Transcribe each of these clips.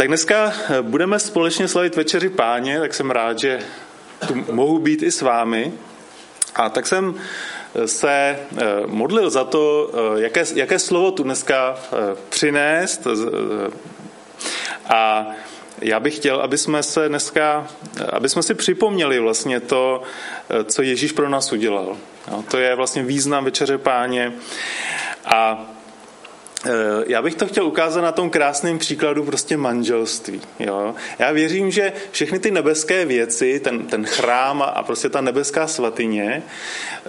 Tak dneska budeme společně slavit večeři páně, tak jsem rád, že tu mohu být i s vámi. A tak jsem se eh, modlil za to, eh, jaké, jaké slovo tu dneska eh, přinést. A já bych chtěl, aby jsme se dneska, aby jsme si připomněli vlastně to, co Ježíš pro nás udělal. to je vlastně význam Večeře páně. A Eh, já bych to chtěl ukázat na tom krásném příkladu prostě manželství. Jo? Já věřím, že všechny ty nebeské věci, ten, ten chrám a prostě ta nebeská svatyně eh,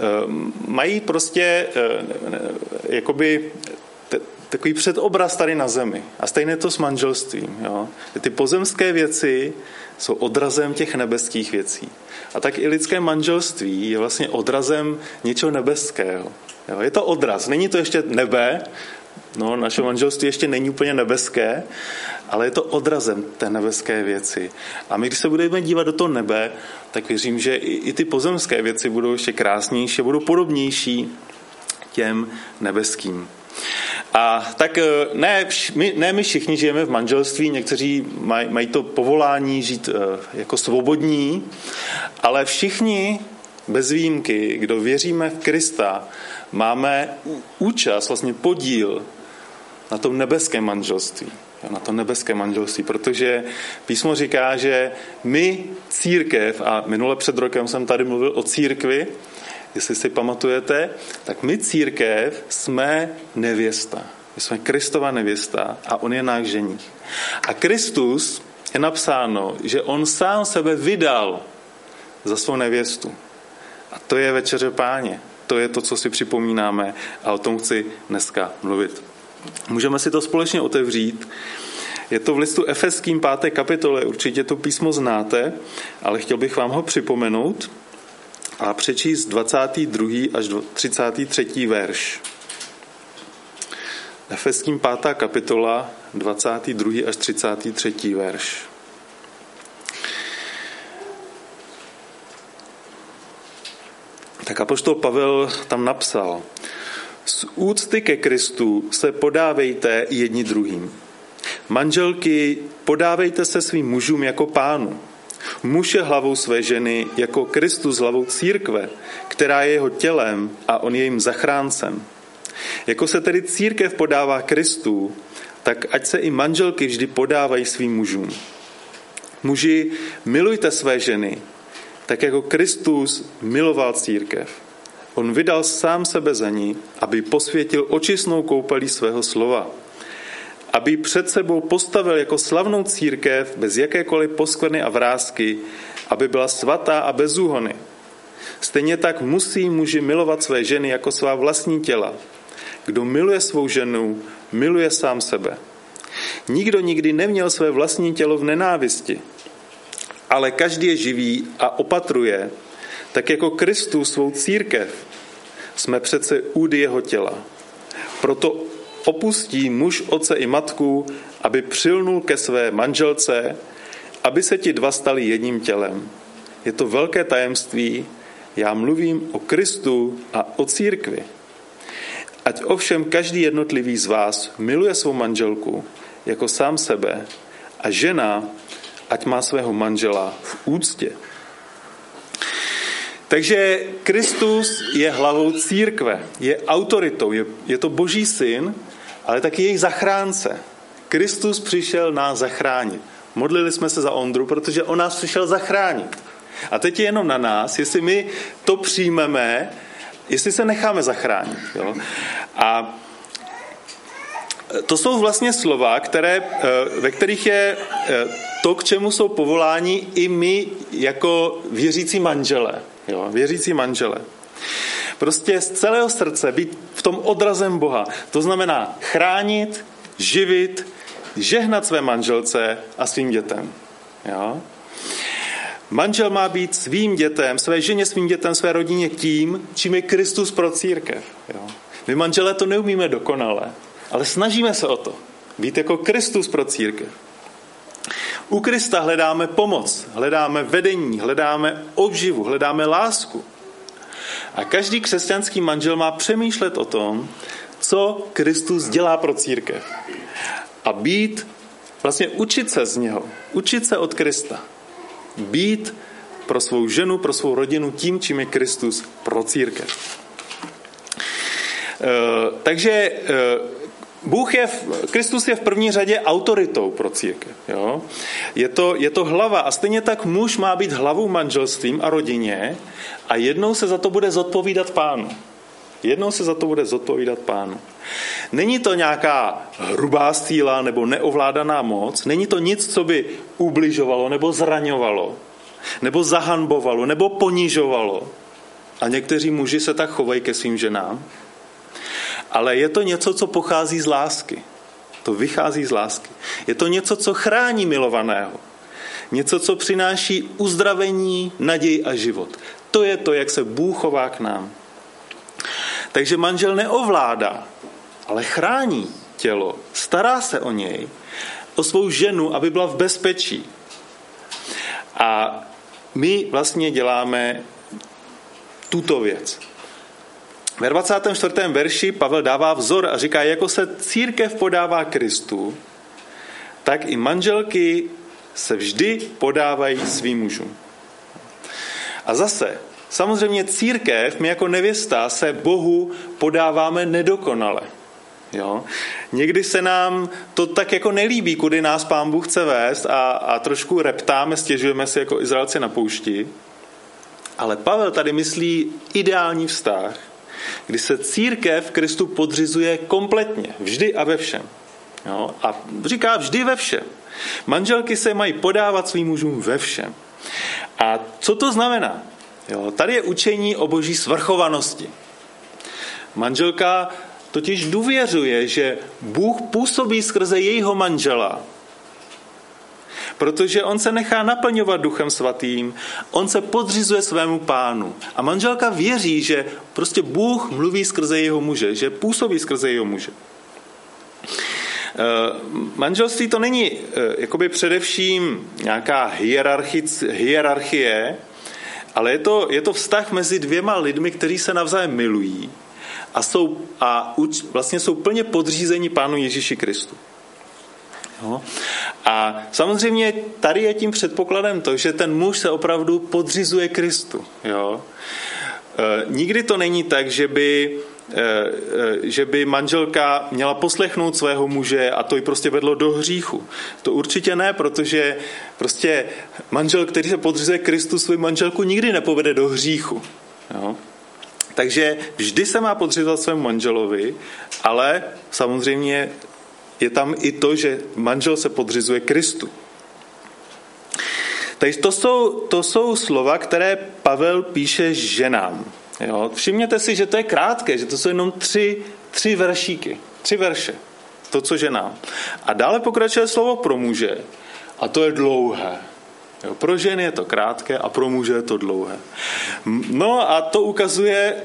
mají prostě eh, jakoby takový předobraz tady na zemi. A stejně to s manželstvím. Jo? Ty pozemské věci jsou odrazem těch nebeských věcí. A tak i lidské manželství je vlastně odrazem něčeho nebeského. Jo? Je to odraz. Není to ještě nebe, No, naše manželství ještě není úplně nebeské, ale je to odrazem té nebeské věci. A my, když se budeme dívat do toho nebe, tak věřím, že i, i ty pozemské věci budou ještě krásnější, budou podobnější těm nebeským. A tak eh, ne, my, ne my všichni žijeme v manželství, někteří maj, mají to povolání žít eh, jako svobodní, ale všichni bez výjimky, kdo věříme v Krista, máme účast, vlastně podíl na tom nebeském manželství. Na to nebeské manželství, protože písmo říká, že my církev, a minule před rokem jsem tady mluvil o církvi, jestli si pamatujete, tak my církev jsme nevěsta. My jsme Kristova nevěsta a on je náš ženich. A Kristus je napsáno, že on sám sebe vydal za svou nevěstu. A to je večeře páně. To je to, co si připomínáme a o tom chci dneska mluvit. Můžeme si to společně otevřít. Je to v listu Efeským 5. kapitole, určitě to písmo znáte, ale chtěl bych vám ho připomenout a přečíst 22. až 33. verš. Efeským 5. kapitola, 22. až 33. verš. Tak apoštol Pavel tam napsal, z úcty ke Kristu se podávejte jedni druhým. Manželky, podávejte se svým mužům jako pánu. Muž je hlavou své ženy jako Kristus hlavou církve, která je jeho tělem a on je jejím zachráncem. Jako se tedy církev podává Kristu, tak ať se i manželky vždy podávají svým mužům. Muži, milujte své ženy, tak jako Kristus miloval církev. On vydal sám sebe za ní, aby posvětil očistnou koupelí svého slova. Aby před sebou postavil jako slavnou církev bez jakékoliv poskvrny a vrázky, aby byla svatá a bez úhony. Stejně tak musí muži milovat své ženy jako svá vlastní těla. Kdo miluje svou ženu, miluje sám sebe. Nikdo nikdy neměl své vlastní tělo v nenávisti, ale každý je živý a opatruje, tak jako Kristus svou církev, jsme přece údy jeho těla. Proto opustí muž oce i matku, aby přilnul ke své manželce, aby se ti dva stali jedním tělem. Je to velké tajemství, já mluvím o Kristu a o církvi. Ať ovšem každý jednotlivý z vás miluje svou manželku jako sám sebe a žena ať má svého manžela v úctě. Takže Kristus je hlavou církve, je autoritou, je, je to boží syn, ale taky jejich zachránce. Kristus přišel nás zachránit. Modlili jsme se za Ondru, protože on nás přišel zachránit. A teď je jenom na nás, jestli my to přijmeme, jestli se necháme zachránit. Jo? A to jsou vlastně slova, které, eh, ve kterých je eh, to, k čemu jsou povoláni i my jako věřící manžele. Jo, věřící manžele. Prostě z celého srdce být v tom odrazem Boha. To znamená chránit, živit, žehnat své manželce a svým dětem. Jo? Manžel má být svým dětem, své ženě, svým dětem, své rodině tím, čím je Kristus pro církev. Jo? My manželé to neumíme dokonale, ale snažíme se o to. Být jako Kristus pro církev. U Krista hledáme pomoc, hledáme vedení, hledáme obživu, hledáme lásku. A každý křesťanský manžel má přemýšlet o tom, co Kristus dělá pro církev. A být vlastně učit se z něho, učit se od Krista. Být pro svou ženu, pro svou rodinu tím, čím je Kristus pro církev. Eh, takže eh, Bůh je, Kristus je v první řadě autoritou pro církev. Jo? Je, to, je to hlava a stejně tak muž má být hlavou manželstvím a rodině a jednou se za to bude zodpovídat pánu. Jednou se za to bude zodpovídat pánu. Není to nějaká hrubá síla nebo neovládaná moc, není to nic, co by ubližovalo nebo zraňovalo, nebo zahanbovalo, nebo ponižovalo. A někteří muži se tak chovají ke svým ženám. Ale je to něco, co pochází z lásky. To vychází z lásky. Je to něco, co chrání milovaného. Něco, co přináší uzdravení, naději a život. To je to, jak se Bůh chová k nám. Takže manžel neovládá, ale chrání tělo, stará se o něj, o svou ženu, aby byla v bezpečí. A my vlastně děláme tuto věc. Ve 24. verši Pavel dává vzor a říká, jako se církev podává Kristu, tak i manželky se vždy podávají svým mužům. A zase, samozřejmě církev, my jako nevěsta se Bohu podáváme nedokonale. Jo? Někdy se nám to tak jako nelíbí, kudy nás pán Bůh chce vést a, a trošku reptáme, stěžujeme si jako Izraelci na poušti. Ale Pavel tady myslí ideální vztah, kdy se církev Kristu podřizuje kompletně, vždy a ve všem. Jo? A říká vždy ve všem. Manželky se mají podávat svým mužům ve všem. A co to znamená? Jo, tady je učení o boží svrchovanosti. Manželka totiž důvěřuje, že Bůh působí skrze jejího manžela protože on se nechá naplňovat duchem svatým, on se podřizuje svému pánu. A manželka věří, že prostě Bůh mluví skrze jeho muže, že působí skrze jeho muže. Eh, manželství to není eh, jakoby především nějaká hierarchie, ale je to, je to vztah mezi dvěma lidmi, kteří se navzájem milují a, jsou, a uč, vlastně jsou plně podřízeni Pánu Ježíši Kristu. Jo? A samozřejmě tady je tím předpokladem to, že ten muž se opravdu podřizuje Kristu. Jo? E, nikdy to není tak, že by, e, e, že by manželka měla poslechnout svého muže a to ji prostě vedlo do hříchu. To určitě ne, protože prostě manžel, který se podřizuje Kristu, svou manželku nikdy nepovede do hříchu. Jo? Takže vždy se má podřizovat svému manželovi, ale samozřejmě je tam i to, že manžel se podřizuje Kristu. Takže to jsou, to jsou slova, které Pavel píše ženám. Jo? Všimněte si, že to je krátké, že to jsou jenom tři, tři veršíky, tři verše. To, co ženám. A dále pokračuje slovo pro muže. A to je dlouhé. Jo, pro ženy je to krátké a pro muže je to dlouhé. No a to ukazuje, e,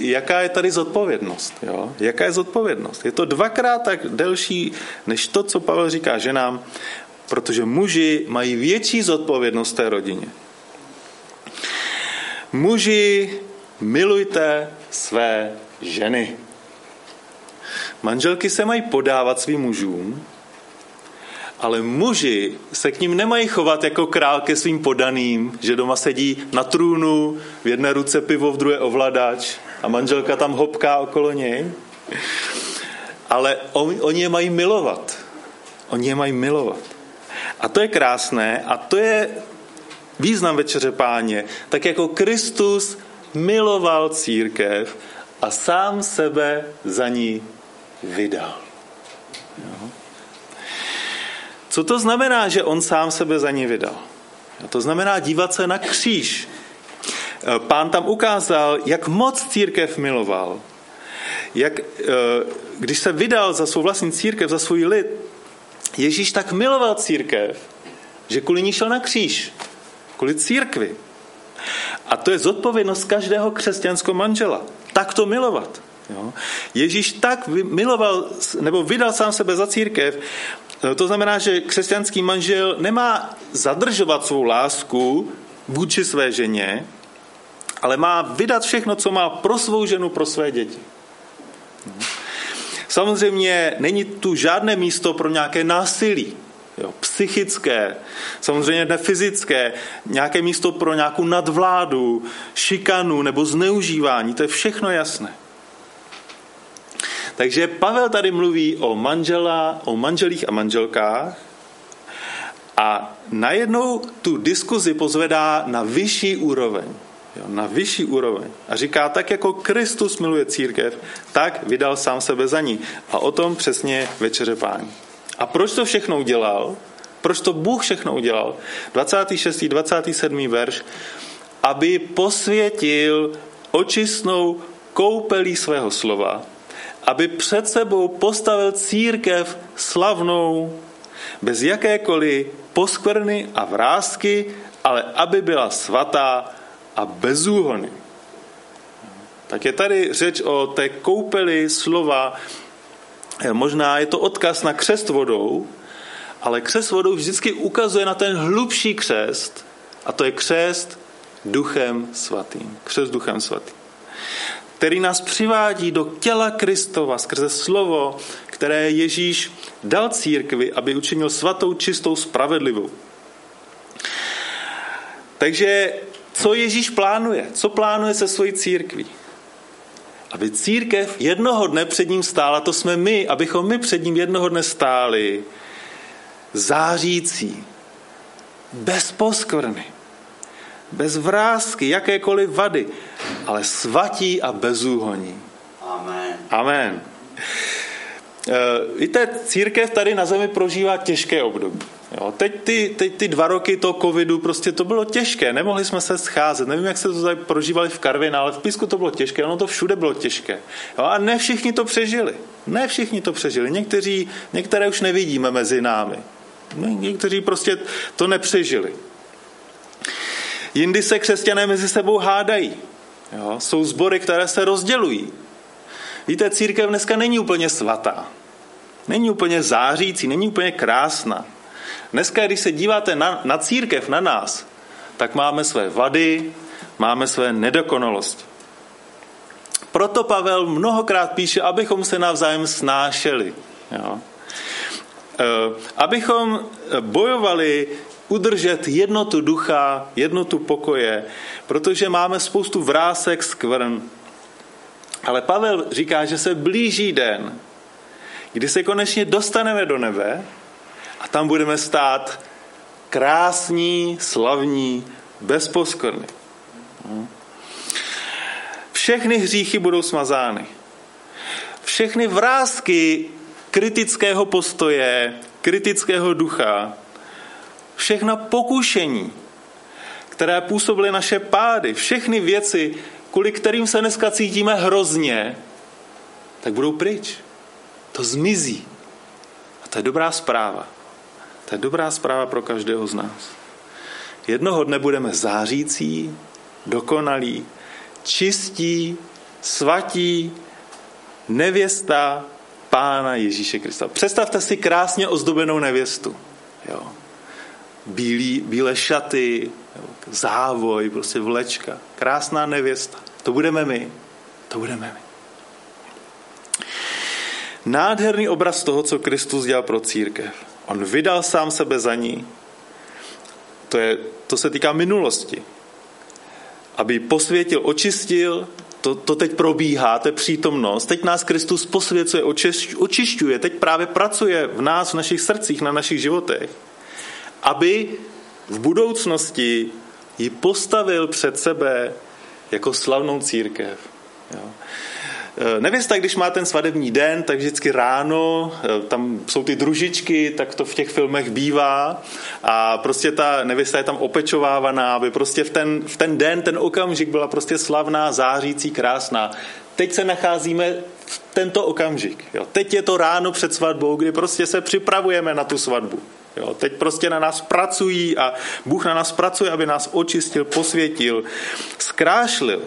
jaká je tady zodpovědnost. Jo? Jaká je zodpovědnost? Je to dvakrát tak delší, než to, co Pavel říká ženám, protože muži mají větší zodpovědnost té rodině. Muži, milujte své ženy. Manželky se mají podávat svým mužům, ale muži se k ním nemají chovat jako král ke svým podaným, že doma sedí na trůnu, v jedné ruce pivo, v druhé ovladač a manželka tam hopká okolo něj. Ale on, oni je mají milovat. Oni je mají milovat. A to je krásné a to je význam večeře páně. Tak jako Kristus miloval církev a sám sebe za ní vydal. Jo. Co to znamená, že on sám sebe za ní vydal? To znamená dívat se na kříž. E, pán tam ukázal, jak moc církev miloval. Jak, e, když se vydal za svou vlastní církev, za svůj lid, Ježíš tak miloval církev, že kvůli ní šel na kříž. Kvůli církvi. A to je zodpovědnost každého křesťanského manžela. Tak to milovat. Jo? Ježíš tak miloval, nebo vydal sám sebe za církev, Eh, to znamená, že křesťanský manžel nemá zadržovat svou lásku vůči své ženě, ale má vydat všechno, co má pro svou ženu, pro své děti. Samozřejmě není tu žádné místo pro nějaké násilí. jo, psychické, samozřejmě ne fyzické, nějaké místo pro nějakou nadvládu, šikanu nebo zneužívání, to je všechno jasné. Takže Pavel tady mluví o manžela, o manželích a manželkách a najednou tu diskuzi pozvedá na vyšší úroveň. Jo, na vyšší úroveň. A říká, tak jako Kristus miluje církev, tak vydal sám sebe za ní. A o tom přesně večeře pání. A proč to všechno udělal? Proč to Bůh všechno udělal? 26. 27. verš. Aby posvětil očistnou koupelí svého slova, aby před sebou postavil církev slavnou, bez jakékoliv poskvrny a vrázky, ale aby byla svatá a bezúhony. Tak je tady řeč o té koupeli slova, možná je to odkaz na křest vodou, ale křest vodou vždycky ukazuje na ten hlubší křest, a to je křest duchem svatým. Křest duchem svatým. Který nás přivádí do těla Kristova skrze slovo, které Ježíš dal církvi, aby učinil svatou, čistou, spravedlivou. Takže co Ježíš plánuje? Co plánuje se svojí církví? Aby církev jednoho dne před ním stála, to jsme my, abychom my před ním jednoho dne stáli, zářící, bez poskvrny, bez vrázky, jakékoliv vady, ale svatí a bezúhoní. Amen. Amen. Víte, církev tady na zemi prožívá těžké období. Jo, teď, ty, teď ty dva roky toho covidu, prostě to bylo těžké, nemohli jsme se scházet, nevím, jak se to tady prožívali v Karvině, ale v Písku to bylo těžké, ono to všude bylo těžké. Jo, a ne všichni to přežili, ne všichni to přežili, někteří, některé už nevidíme mezi námi, někteří prostě to nepřežili. Jindy se křesťané mezi sebou hádají, jo, jsou sbory, které se rozdělují. Víte, církev dneska není úplně svatá, není úplně zářící, není úplně krásná. Dneska, když se díváte na, na církev, na nás, tak máme své vady, máme své nedokonalosti. Proto Pavel mnohokrát píše, abychom se navzájem snášeli. Jo? E, abychom bojovali udržet jednotu ducha, jednotu pokoje, protože máme spoustu vrásek, skvrn. Ale Pavel říká, že se blíží den, kdy se konečně dostaneme do nebe a tam budeme stát krásní, slavní, bez poskorny. Všechny hříchy budou smazány. Všechny vrázky kritického postoje, kritického ducha, všechna pokušení, které působily naše pády, všechny věci, kvůli kterým se dneska cítíme hrozně, tak budou pryč. To zmizí. A to je dobrá zpráva. To je dobrá zpráva pro každého z nás. Jednoho dne budeme zářící, dokonalí, čistí, svatí, nevěsta Pána Ježíše Krista. Představte si krásně ozdobenou nevěstu. Jo. Bílý, bílé šaty, závoj, prostě vlečka. Krásná nevěsta. To budeme my. To budeme my. Nádherný obraz toho, co Kristus dělal pro církev. On vydal sám sebe za ní. To, je, to se týká minulosti. Aby posvětil, očistil, to, to teď probíhá, to je přítomnost. Teď nás Kristus posvěcuje, očišťuje, teď právě pracuje v nás, v našich srdcích, na našich životech. Aby v budoucnosti ji postavil před sebe jako slavnou církev. Jo. Eh, nevěsta, když má ten svadební den, tak vždycky ráno, eh, tam jsou ty družičky, tak to v těch filmech bývá a prostě ta nevěsta je tam opečovávaná, aby prostě v ten, v ten den, ten okamžik byla prostě slavná, zářící, krásná. Teď se nacházíme v tento okamžik. Jo. Teď je to ráno před svatbou, kdy prostě se připravujeme na tu svatbu. Jo, teď prostě na nás pracují a Bůh na nás pracuje, aby nás očistil, posvětil, zkrášlil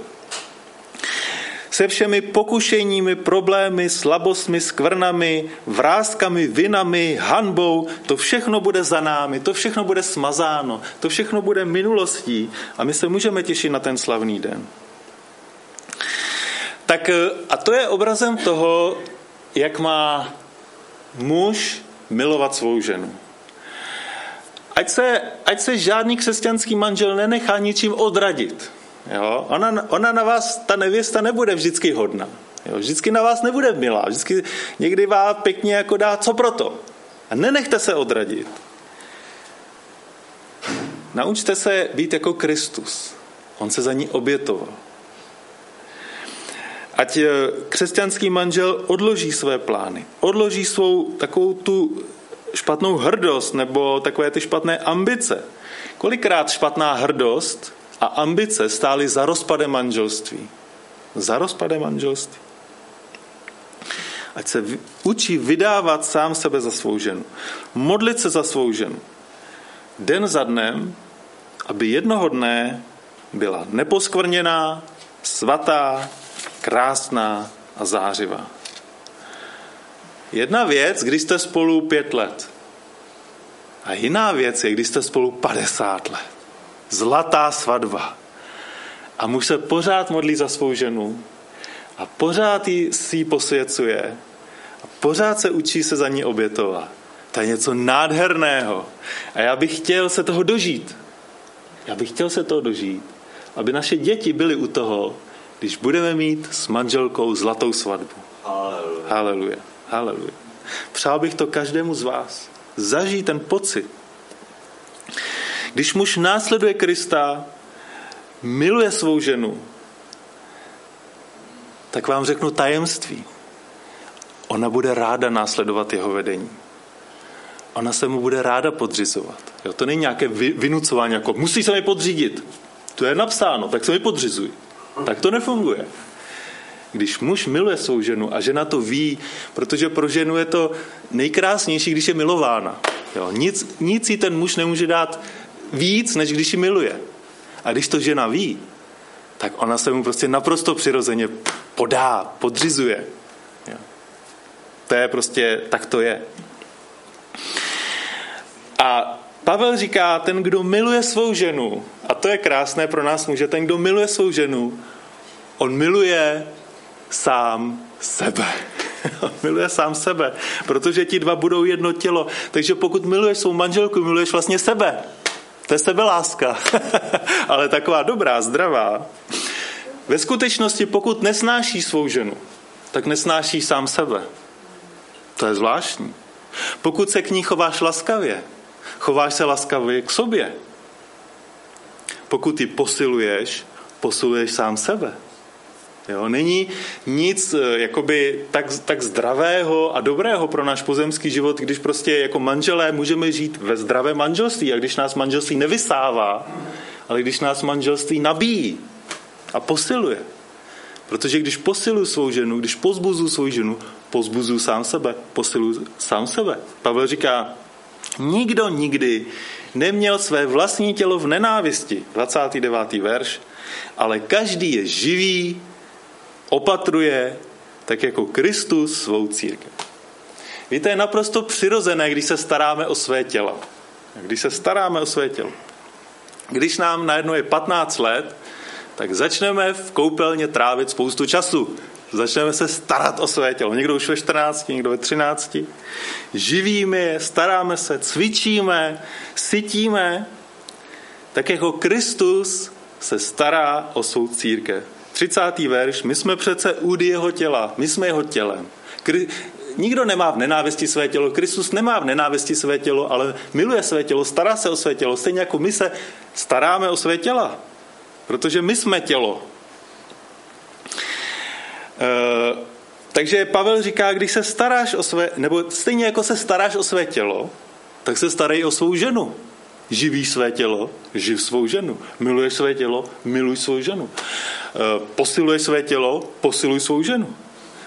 se všemi pokušeními, problémy, slabostmi, skvrnami, vrázkami, vinami, hanbou, to všechno bude za námi, to všechno bude smazáno, to všechno bude minulostí a my se můžeme těšit na ten slavný den. Tak a to je obrazem toho, jak má muž milovat svou ženu. Ať se, ať se žádný křesťanský manžel nenechá ničím odradit. Jo? Ona, ona na vás, ta nevěsta, nebude vždycky hodná. Jo? Vždycky na vás nebude milá. Vždycky někdy vás pěkně jako dá, co proto. A nenechte se odradit. Naučte se být jako Kristus. On se za ní obětoval. Ať eh, křesťanský manžel odloží své plány, odloží svou takovou tu špatnou hrdost nebo takové ty špatné ambice. Kolikrát špatná hrdost a ambice stály za rozpadem manželství? Za rozpadem manželství. Ať se učí vydávat sám sebe za svou ženu. Modlit se za svou ženu. Den za dnem, aby jednoho dne byla neposkvrněná, svatá, krásná a zářivá. Jedna věc, když jste spolu pět let. A jiná věc je, když jste spolu 50 let. Zlatá svatba. A muž se pořád modlí za svou ženu a pořád jí, si ji posvěcuje a pořád se učí se za ní obětovat. To je něco nádherného. A já bych chtěl se toho dožít. Já bych chtěl se toho dožít, aby naše děti byly u toho, když budeme mít s manželkou zlatou svatbu. Haleluja. Haleluja. Haleluja. Přál bych to každému z vás. Zažít ten pocit. Když muž následuje Krista, miluje svou ženu, tak vám řeknu tajemství. Ona bude ráda následovat jeho vedení. Ona se mu bude ráda podřizovat. Jo, to není nějaké vynucování, jako musí se mi podřídit. To je napsáno, tak se mi podřizuj. Tak to nefunguje. Když muž miluje svou ženu a žena to ví, protože pro ženu je to nejkrásnější, když je milována. Jo, nic, nic jí ten muž nemůže dát víc, než když ji miluje. A když to žena ví, tak ona se mu prostě naprosto přirozeně podá, podřizuje. Jo. To je prostě, tak to je. A Pavel říká, ten, kdo miluje svou ženu, a to je krásné pro nás muže, ten, kdo miluje svou ženu, on miluje sám sebe. miluje sám sebe, protože ti dva budou jedno tělo. Takže pokud miluješ svou manželku, miluješ vlastně sebe. To je sebeláska, ale taková dobrá, zdravá. Ve skutečnosti, pokud nesnáší svou ženu, tak nesnáší sám sebe. To je zvláštní. Pokud se k ní chováš laskavě, chováš se laskavě k sobě. Pokud ji posiluješ, posiluješ sám sebe. Jo, není nic eh, jakoby tak, tak zdravého a dobrého pro náš pozemský život, když prostě jako manželé můžeme žít ve zdravém manželství a když nás manželství nevysává, ale když nás manželství nabíjí a posiluje. Protože když posiluju svou ženu, když pozbuzu svou ženu, pozbuzu sám sebe, posiluju sám sebe. Pavel říká, nikdo nikdy neměl své vlastní tělo v nenávisti, 29. verš, ale každý je živý opatruje tak jako Kristus svou církev. Víte, je naprosto přirozené, když se staráme o své tělo. Když se staráme o své tělo. Když nám najednou je 15 let, tak začneme v koupelně trávit spoustu času. Začneme se starat o své tělo. Někdo už ve 14, někdo ve 13. Živíme je, staráme se, cvičíme, sytíme, tak jako Kristus se stará o svou církev. 30. verš, my jsme přece údy jeho těla, my jsme jeho tělem. Kri- Nikdo nemá v nenávisti své tělo, Kristus nemá v nenávisti své tělo, ale miluje své tělo, stará se o své tělo, stejně jako my se staráme o své těla. Protože my jsme tělo. E, takže Pavel říká, když se staráš o své, nebo stejně jako se staráš o své tělo, tak se starej o svou ženu. Živíš své tělo, živ svou ženu. Miluješ své tělo, miluj svou ženu. E, posiluješ své tělo, posiluj svou ženu.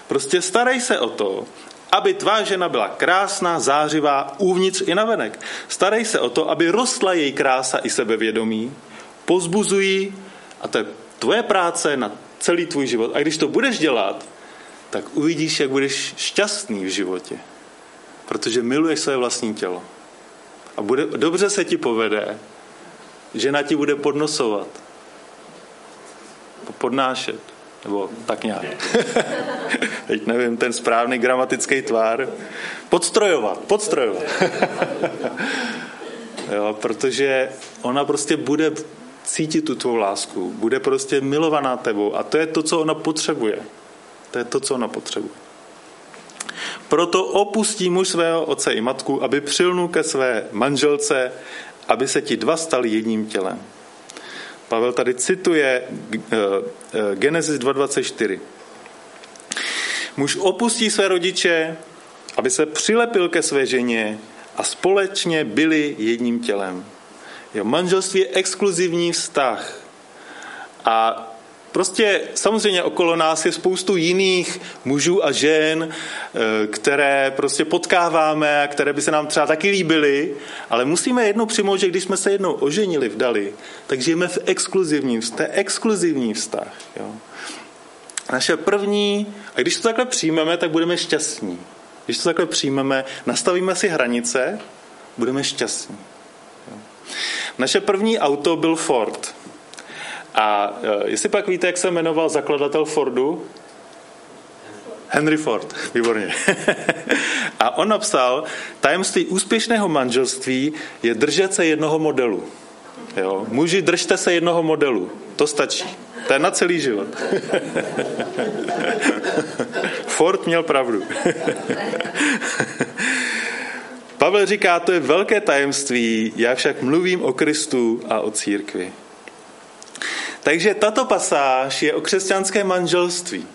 Prostě starej se o to, aby tvá žena byla krásná, zářivá, uvnitř i navenek. Starej se o to, aby rostla její krása i sebevědomí, pozbuzují, a to je tvoje práce na celý tvůj život. A když to budeš dělat, tak uvidíš, jak budeš šťastný v životě. Protože miluješ své vlastní tělo. A bude, dobře se ti povede, žena ti bude podnosovat. Podnášet. Nebo tak nějak. Teď nevím, ten správný gramatický tvár. Podstrojovat, podstrojovat. Jo, protože ona prostě bude cítit tu tvou lásku, bude prostě milovaná tebou a to je to, co ona potřebuje. To je to, co ona potřebuje. Proto opustí muž svého otce i matku, aby přilnul ke své manželce, aby se ti dva stali jedním tělem. Pavel tady cituje eh, eh, Genesis 2.24. Muž opustí své rodiče, aby se přilepil ke své ženě a společně byli jedním tělem. Jo, manželství je exkluzivní vztah. A prostě samozřejmě okolo nás je spoustu jiných mužů a žen, eh, které prostě potkáváme a které by se nám třeba taky líbily, ale musíme jednou přijmout, že když jsme se jednou oženili, vdali, tak žijeme v exkluzivním, to exkluzivní vztah. Jo. Naše první, a když to takhle přijmeme, tak budeme šťastní. Když to takhle přijmeme, nastavíme si hranice, budeme šťastní. Naše první auto byl Ford. A e, jestli pak víte, jak se jmenoval zakladatel Fordu? Henry Ford, výborně. a on napsal, tajemství úspěšného manželství je držet se jednoho modelu. Jo? Muži, držte se jednoho modelu. To stačí. To je na celý život. Ford měl pravdu. Pavel říká, to je velké tajemství, já však mluvím o Kristu a o církvi. Takže tato pasáž je o křesťanské manželství.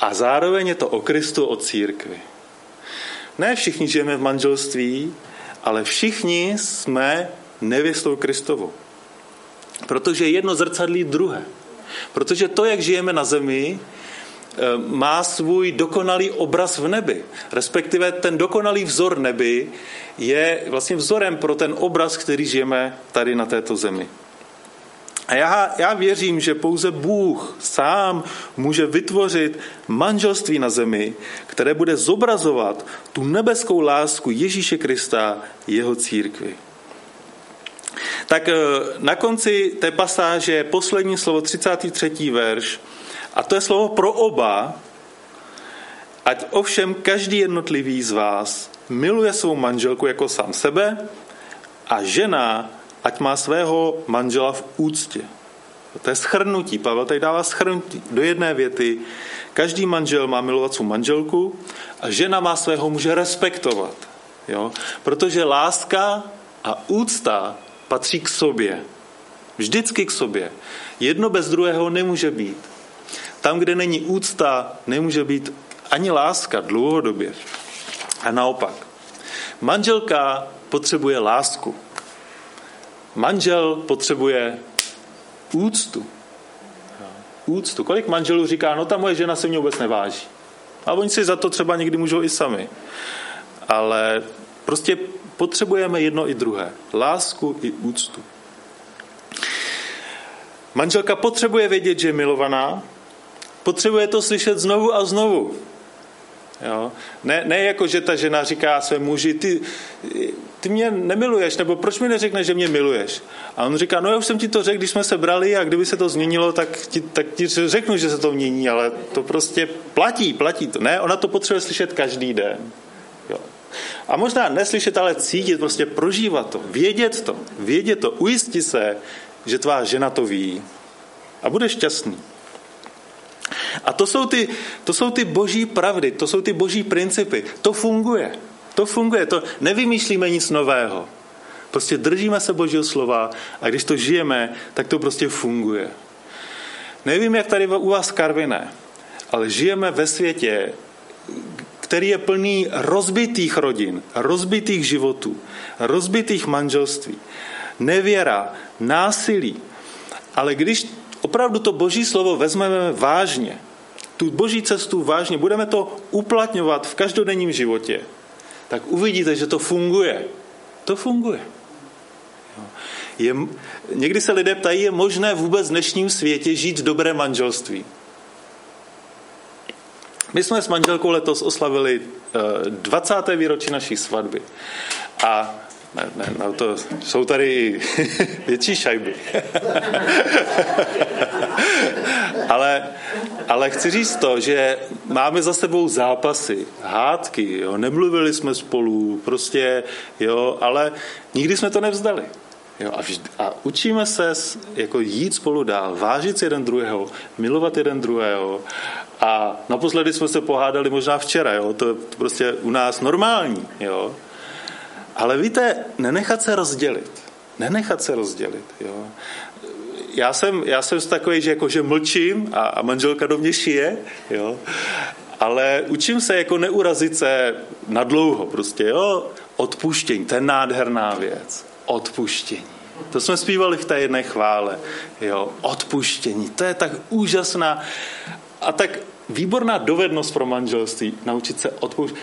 A zároveň je to o Kristu, o církvi. Ne všichni žijeme v manželství, ale všichni jsme nevěstou Kristovou. Protože jedno zrcadlí druhé. Protože to, jak žijeme na zemi, eh, má svůj dokonalý obraz v nebi. Respektive ten dokonalý vzor nebi je vlastně vzorem pro ten obraz, který žijeme tady na této zemi. A já, já věřím, že pouze Bůh sám může vytvořit manželství na zemi, které bude zobrazovat tu nebeskou lásku Ježíše Krista, jeho církvi. Tak eh, na konci té pasáže poslední slovo, 33. verš, a to je slovo pro oba, ať ovšem každý jednotlivý z vás miluje svou manželku jako sám sebe a žena ať má svého manžela v úctě. To je schrnutí. Pavel tady dává schrnutí do jedné věty. Každý manžel má milovat svou manželku a žena má svého muže respektovat. Jo? Protože láska a úcta patří k sobě. Vždycky k sobě. Jedno bez druhého nemůže být. Tam, kde není úcta, nemůže být ani láska dlouhodobě. A naopak. Manželka potřebuje lásku. Manžel potřebuje úctu. Úctu. Kolik manželů říká, no ta moje žena se mě vůbec neváží. A oni si za to třeba někdy můžou i sami. Ale prostě potřebujeme jedno i druhé. Lásku i úctu. Manželka potřebuje vědět, že je milovaná, potřebuje to slyšet znovu a znovu. Jo? Ne, ne jako, že ta žena říká své muži, ty, ty mě nemiluješ, nebo proč mi neřekneš, že mě miluješ? A on říká, no já už jsem ti to řekl, když jsme se brali a kdyby se to změnilo, tak ti, tak ti řeknu, že se to mění, ale to prostě platí, platí to. Ne, ona to potřebuje slyšet každý den. Jo. A možná neslyšet, ale cítit, prostě prožívat to, vědět to, vědět to, ujistit se, že tvá žena to ví. A bude šťastný. A to jsou, ty, to jsou ty boží pravdy, to jsou ty boží principy. To funguje. To funguje, to nevymýšlíme nic nového. Prostě držíme se Božího slova a když to žijeme, tak to prostě funguje. Nevím, jak tady u vás Karviné, ale žijeme ve světě, který je plný rozbitých rodin, rozbitých životů, rozbitých manželství, nevěra, násilí. Ale když opravdu to boží slovo vezmeme vážně, tu boží cestu vážně, budeme to uplatňovat v každodenním životě, tak uvidíte, že to funguje. To funguje. Je, někdy se lidé ptají, je možné vůbec v dnešním světě žít dobré manželství. My jsme s manželkou letos oslavili 20. Eh, výročí naší svatby. A ne, ne, no to jsou tady větší šajby. Ale, ale chci říct to, že máme za sebou zápasy, hádky, jo, nemluvili jsme spolu, prostě, jo, ale nikdy jsme to nevzdali. Jo, a, vždy, a učíme se jako jít spolu dál, vážit jeden druhého, milovat jeden druhého. A naposledy jsme se pohádali možná včera, jo, to je prostě u nás normální. Jo. Ale víte, nenechat se rozdělit. Nenechat se rozdělit. Jo. Já jsem, já jsem takový, že, jako, že mlčím a, a manželka do mě šije, jo. ale učím se jako neurazit se na dlouho. Prostě, jo. Odpuštění, to je nádherná věc odpuštění. To jsme zpívali v té jedné chvále. Jo, odpuštění. To je tak úžasná a tak výborná dovednost pro manželství. Naučit se odpouštět.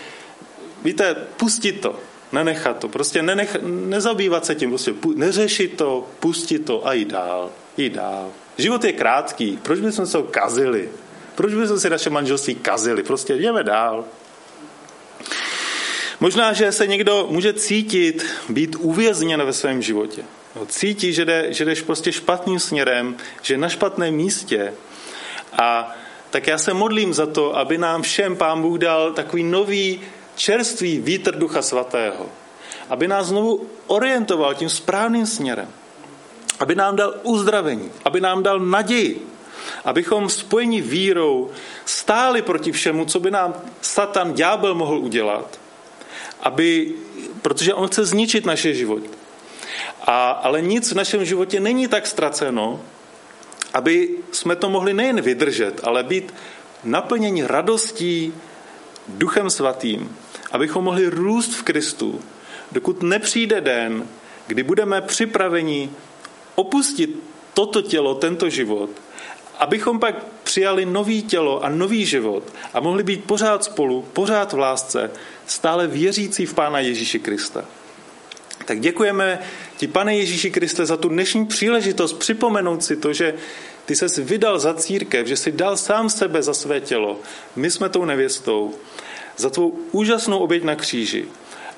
Víte, pustit to. Nenechat to. Prostě nenech, nezabývat se tím. Prostě neřešit to, pustit to a jít dál. Jít dál. Život je krátký. Proč bychom se ho kazili? Proč bychom si naše manželství kazili? Prostě jdeme dál. Možná, že se někdo může cítit být uvězněn ve svém životě. Cítí, že, jde, že jdeš prostě špatným směrem, že je na špatném místě. A tak já se modlím za to, aby nám všem Pán Bůh dal takový nový čerstvý vítr Ducha Svatého. Aby nás znovu orientoval tím správným směrem. Aby nám dal uzdravení. Aby nám dal naději. Abychom spojení vírou stáli proti všemu, co by nám Satan, ďábel mohl udělat aby, protože on chce zničit naše život. A, ale nic v našem životě není tak ztraceno, aby jsme to mohli nejen vydržet, ale být naplněni radostí Duchem Svatým, abychom mohli růst v Kristu, dokud nepřijde den, kdy budeme připraveni opustit toto tělo, tento život, abychom pak přijali nový tělo a nový život a mohli být pořád spolu, pořád v lásce, stále věřící v Pána Ježíši Krista. Tak děkujeme ti, pane Ježíši Kriste, za tu dnešní příležitost připomenout si to, že ty ses vydal za církev, že jsi dal sám sebe za své tělo. My jsme tou nevěstou. Za tvou úžasnou oběť na kříži.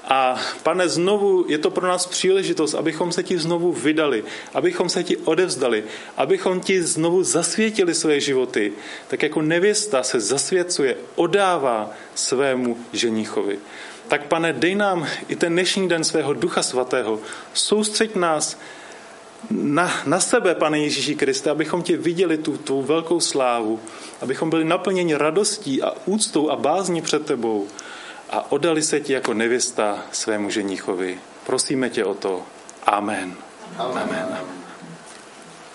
A pane, znovu je to pro nás příležitost, abychom se ti znovu vydali, abychom se ti odevzdali, abychom ti znovu zasvětili své životy, tak jako nevěsta se zasvěcuje, odává svému ženichovi. Tak pane, dej nám i ten dnešní den svého Ducha Svatého, soustřeď nás na, na sebe, pane Ježíši Kriste, abychom tě viděli tu tu velkou slávu, abychom byli naplněni radostí a úctou a bázní před tebou a odali se ti jako nevěsta svému ženichovi. Prosíme tě o to. Amen. Amen. Amen.